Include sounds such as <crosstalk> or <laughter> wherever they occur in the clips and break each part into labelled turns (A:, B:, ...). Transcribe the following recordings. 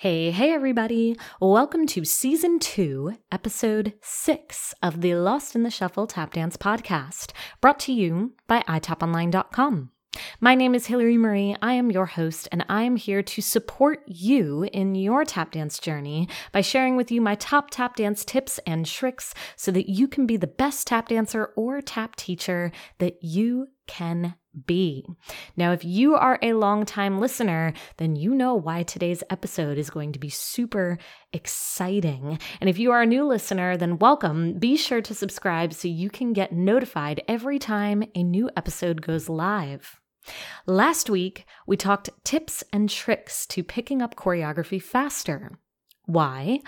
A: Hey, hey, everybody. Welcome to season two, episode six of the Lost in the Shuffle Tap Dance podcast, brought to you by itaponline.com. My name is Hillary Marie. I am your host, and I am here to support you in your tap dance journey by sharing with you my top tap dance tips and tricks so that you can be the best tap dancer or tap teacher that you can be. Now, if you are a long-time listener, then you know why today's episode is going to be super exciting. And if you are a new listener, then welcome. Be sure to subscribe so you can get notified every time a new episode goes live. Last week, we talked tips and tricks to picking up choreography faster. Why?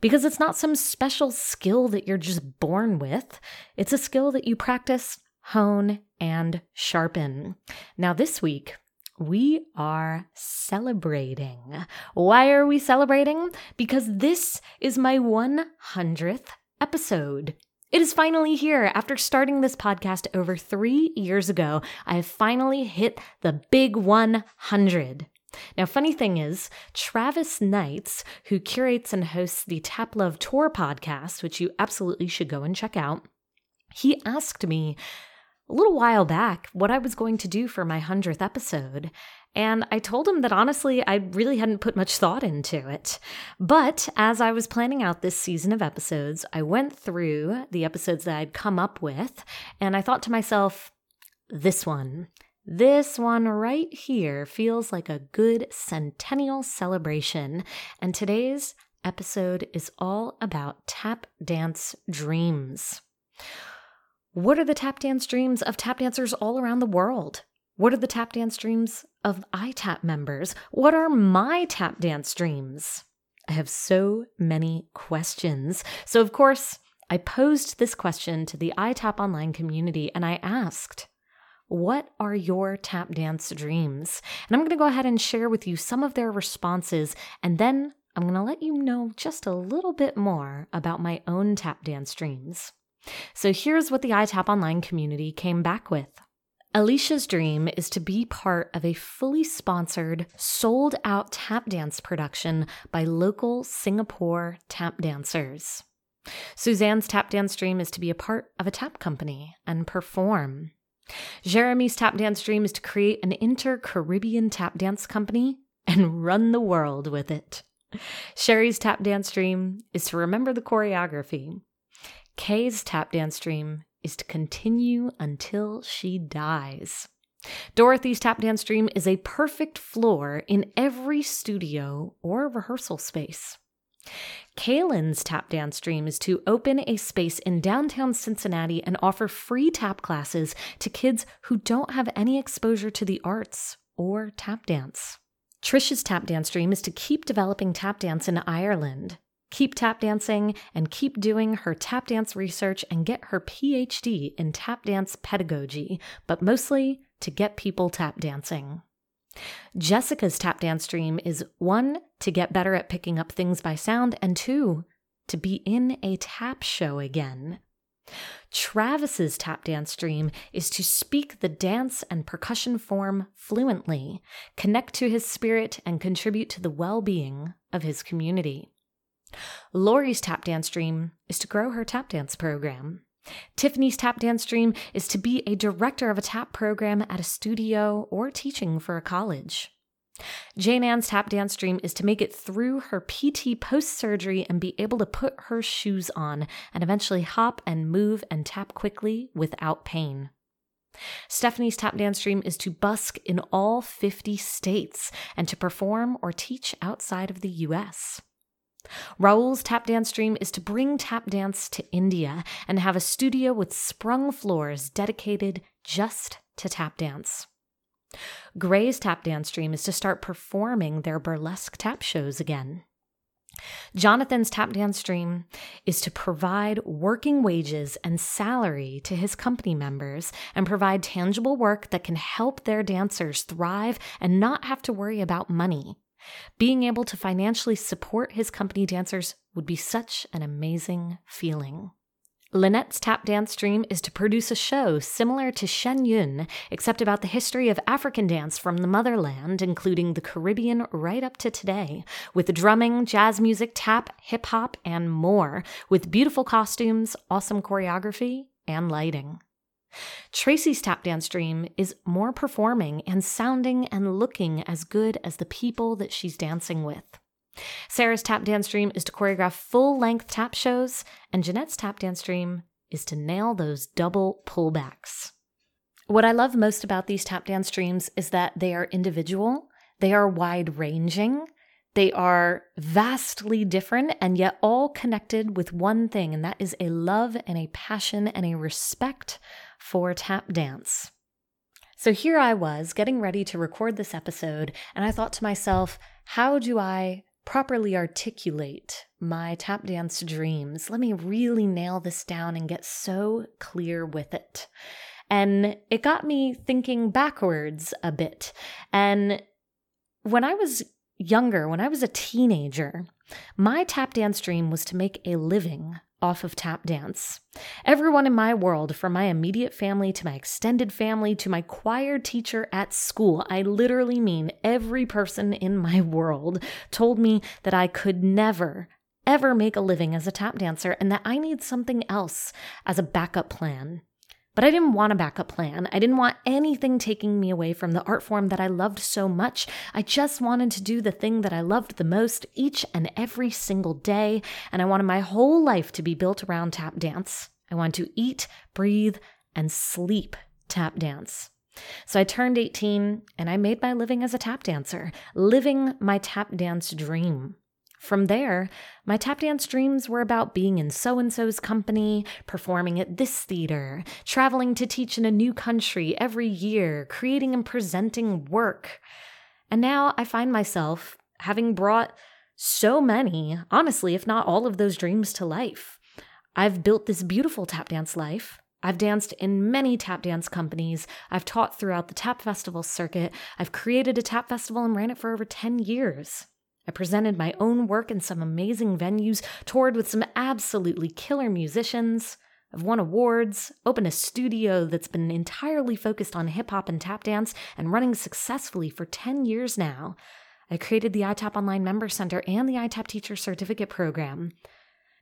A: Because it's not some special skill that you're just born with. It's a skill that you practice hone, and sharpen. Now, this week, we are celebrating. Why are we celebrating? Because this is my 100th episode. It is finally here. After starting this podcast over three years ago, I have finally hit the big 100. Now, funny thing is, Travis Knights, who curates and hosts the Tap Love Tour podcast, which you absolutely should go and check out, he asked me a little while back what I was going to do for my 100th episode. And I told him that honestly, I really hadn't put much thought into it. But as I was planning out this season of episodes, I went through the episodes that I'd come up with, and I thought to myself, this one, this one right here feels like a good centennial celebration. And today's episode is all about tap dance dreams. What are the tap dance dreams of tap dancers all around the world? What are the tap dance dreams of ITAP members? What are my tap dance dreams? I have so many questions. So, of course, I posed this question to the ITAP online community and I asked, what are your tap dance dreams? And I'm going to go ahead and share with you some of their responses, and then I'm going to let you know just a little bit more about my own tap dance dreams. So here's what the iTap Online community came back with. Alicia's dream is to be part of a fully sponsored, sold out tap dance production by local Singapore tap dancers. Suzanne's tap dance dream is to be a part of a tap company and perform. Jeremy's tap dance dream is to create an inter Caribbean tap dance company and run the world with it. Sherry's tap dance dream is to remember the choreography Kay's tap dance dream is to continue until she dies. Dorothy's tap dance dream is a perfect floor in every studio or rehearsal space. Kaylin's tap dance dream is to open a space in downtown Cincinnati and offer free tap classes to kids who don't have any exposure to the arts or tap dance. Trisha's tap dance dream is to keep developing tap dance in Ireland keep tap dancing, and keep doing her tap dance research and get her PhD in tap dance pedagogy, but mostly to get people tap dancing. Jessica's tap dance dream is one, to get better at picking up things by sound, and two, to be in a tap show again. Travis's tap dance dream is to speak the dance and percussion form fluently, connect to his spirit, and contribute to the well being of his community. Lori's tap dance dream is to grow her tap dance program. Tiffany's tap dance dream is to be a director of a tap program at a studio or teaching for a college. Jane Ann's tap dance dream is to make it through her PT post surgery and be able to put her shoes on and eventually hop and move and tap quickly without pain. Stephanie's tap dance dream is to busk in all 50 states and to perform or teach outside of the US. Raul's tap dance dream is to bring tap dance to India and have a studio with sprung floors dedicated just to tap dance. Gray's tap dance dream is to start performing their burlesque tap shows again. Jonathan's tap dance dream is to provide working wages and salary to his company members and provide tangible work that can help their dancers thrive and not have to worry about money. Being able to financially support his company dancers would be such an amazing feeling. Lynette's tap dance dream is to produce a show similar to Shen Yun, except about the history of African dance from the motherland, including the Caribbean right up to today, with drumming, jazz music, tap, hip hop, and more, with beautiful costumes, awesome choreography, and lighting. Tracy's tap dance dream is more performing and sounding and looking as good as the people that she's dancing with. Sarah's tap dance dream is to choreograph full length tap shows, and Jeanette's tap dance dream is to nail those double pullbacks. What I love most about these tap dance dreams is that they are individual, they are wide ranging, they are vastly different, and yet all connected with one thing, and that is a love and a passion and a respect for tap dance. So here I was getting ready to record this episode, and I thought to myself, how do I properly articulate my tap dance dreams. Let me really nail this down and get so clear with it. And it got me thinking backwards a bit. And when I was younger, when I was a teenager, my tap dance dream was to make a living off of tap dance. Everyone in my world, from my immediate family to my extended family to my choir teacher at school, I literally mean every person in my <laughs> world, told me that I could never, ever make a living as a tap dancer and that I need something else as a backup plan. But I didn't want a backup plan. I didn't want anything taking me away from the art form that I loved so much. I just wanted to do the thing that I loved the most each and every single day. And I wanted my whole life to be built around tap dance. I wanted to eat, breathe, and sleep tap dance. So I turned 18 and I made my living as a tap dancer, living my tap dance dream. From there, my tap dance dreams were about being in so and so's company, performing at this theater, traveling to teach in a new country every year, creating and presenting work. And now I find myself having brought so many, honestly, if not all of those dreams to life. I've built this beautiful tap dance life. I've danced in many tap dance companies. I've taught throughout the tap festival circuit. I've created a tap festival and ran it for over 10 years. I presented my own work in some amazing venues, toured with some absolutely killer musicians. I've won awards, opened a studio that's been entirely focused on hip hop and tap dance and running successfully for 10 years now. I created the iTap Online Member Center and the iTap Teacher Certificate Program.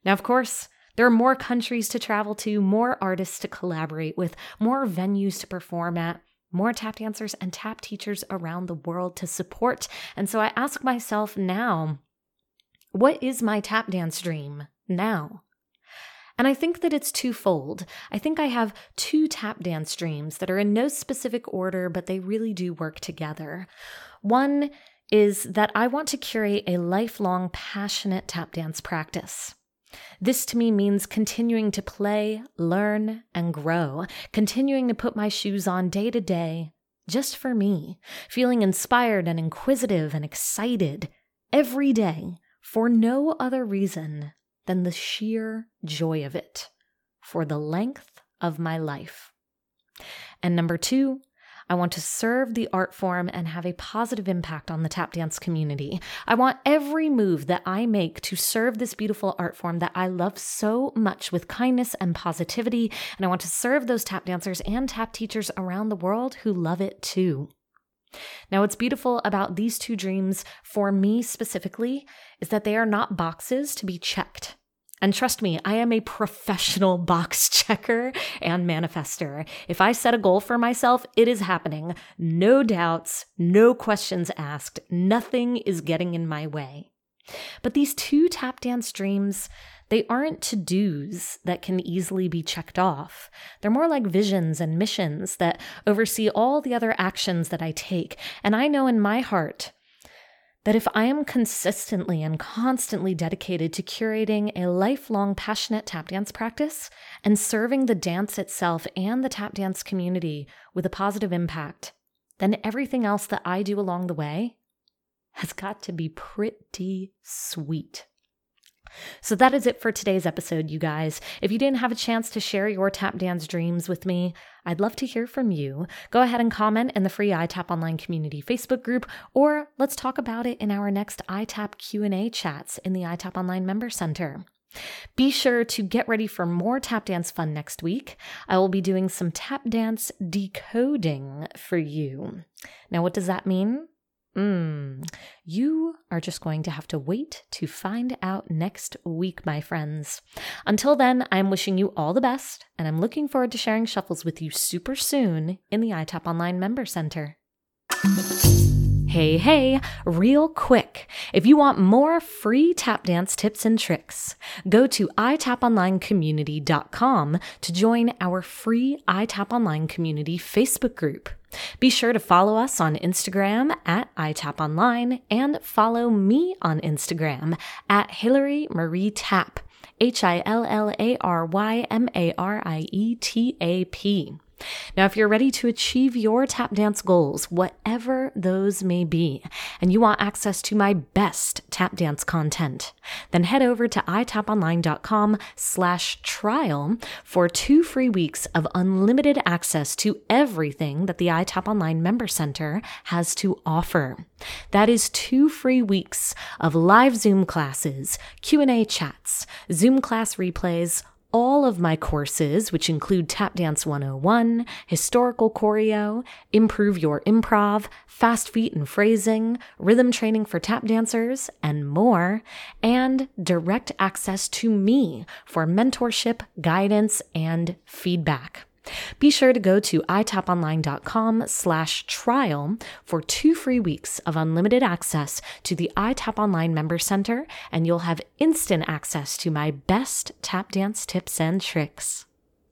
A: Now, of course, there are more countries to travel to, more artists to collaborate with, more venues to perform at more tap dancers and tap teachers around the world to support. And so I ask myself now, what is my tap dance dream now? And I think that it's twofold. I think I have two tap dance dreams that are in no specific order, but they really do work together. One is that I want to curate a lifelong, passionate tap dance practice. This to me means continuing to play, learn, and grow, continuing to put my shoes on day to day, just for me, feeling inspired and inquisitive and excited every day for no other reason than the sheer joy of it for the length of my life. And number two, I want to serve the art form and have a positive impact on the tap dance community. I want every move that I make to serve this beautiful art form that I love so much with kindness and positivity. And I want to serve those tap dancers and tap teachers around the world who love it too. Now, what's beautiful about these two dreams for me specifically is that they are not boxes to be checked. And trust me, I am a professional <laughs> box checker and manifester. If I set a goal for myself, it is happening. No doubts, no questions asked. Nothing is getting in my way. But these two tap dance dreams, they aren't to dos that can easily be checked off. They're more like visions and missions that oversee all the other actions that I take. And I know in my heart that if I am consistently and constantly dedicated to curating a lifelong passionate tap dance practice and serving the dance itself and the tap dance community with a positive impact, then everything else that I do along the way has got to be pretty sweet. So that is it for today's episode, you guys. If you didn't have a chance to share your tap dance dreams with me, I'd love to hear from you. Go ahead and comment in the free iTap Online Community Facebook group, or let's talk about it in our next iTap Q&A chats in the iTap Online Member Center. Be sure to get ready for more tap dance fun next week. I will be doing some tap dance decoding for you. Now, what does that mean? Mm, you are just going to have to wait to find out next week, my friends. Until then, I'm wishing you all the best, and I'm looking forward to sharing shuffles with you super soon in the iTap Online Member Center. Hey, hey, real quick. If you want more free tap dance tips and tricks, go to itaponlinecommunity.com to join our free iTap Online Community Facebook group. Be sure to follow us on Instagram at itaponline and follow me on Instagram at Hillary Marie Tap. H I L L A R Y M A R I E T A P. Now, if you're ready to achieve your tap dance goals, whatever those may be, and you want access to my best tap dance content, then head over to itaponline.com slash trial for two free weeks of unlimited access to everything that the iTap Online Member Center has to offer. That is two free weeks of live Zoom classes, Q&A chats, Zoom class replays, all of my courses, which include Tap Dance 101, Historical Choreo, Improve Your Improv, Fast Feet and Phrasing, Rhythm Training for Tap Dancers, and more, and direct access to me for mentorship, guidance, and feedback. Be sure to go to itaponline.com slash trial for two free weeks of unlimited access to the iTap Online Member Center, and you'll have instant access to my best tap dance tips and tricks.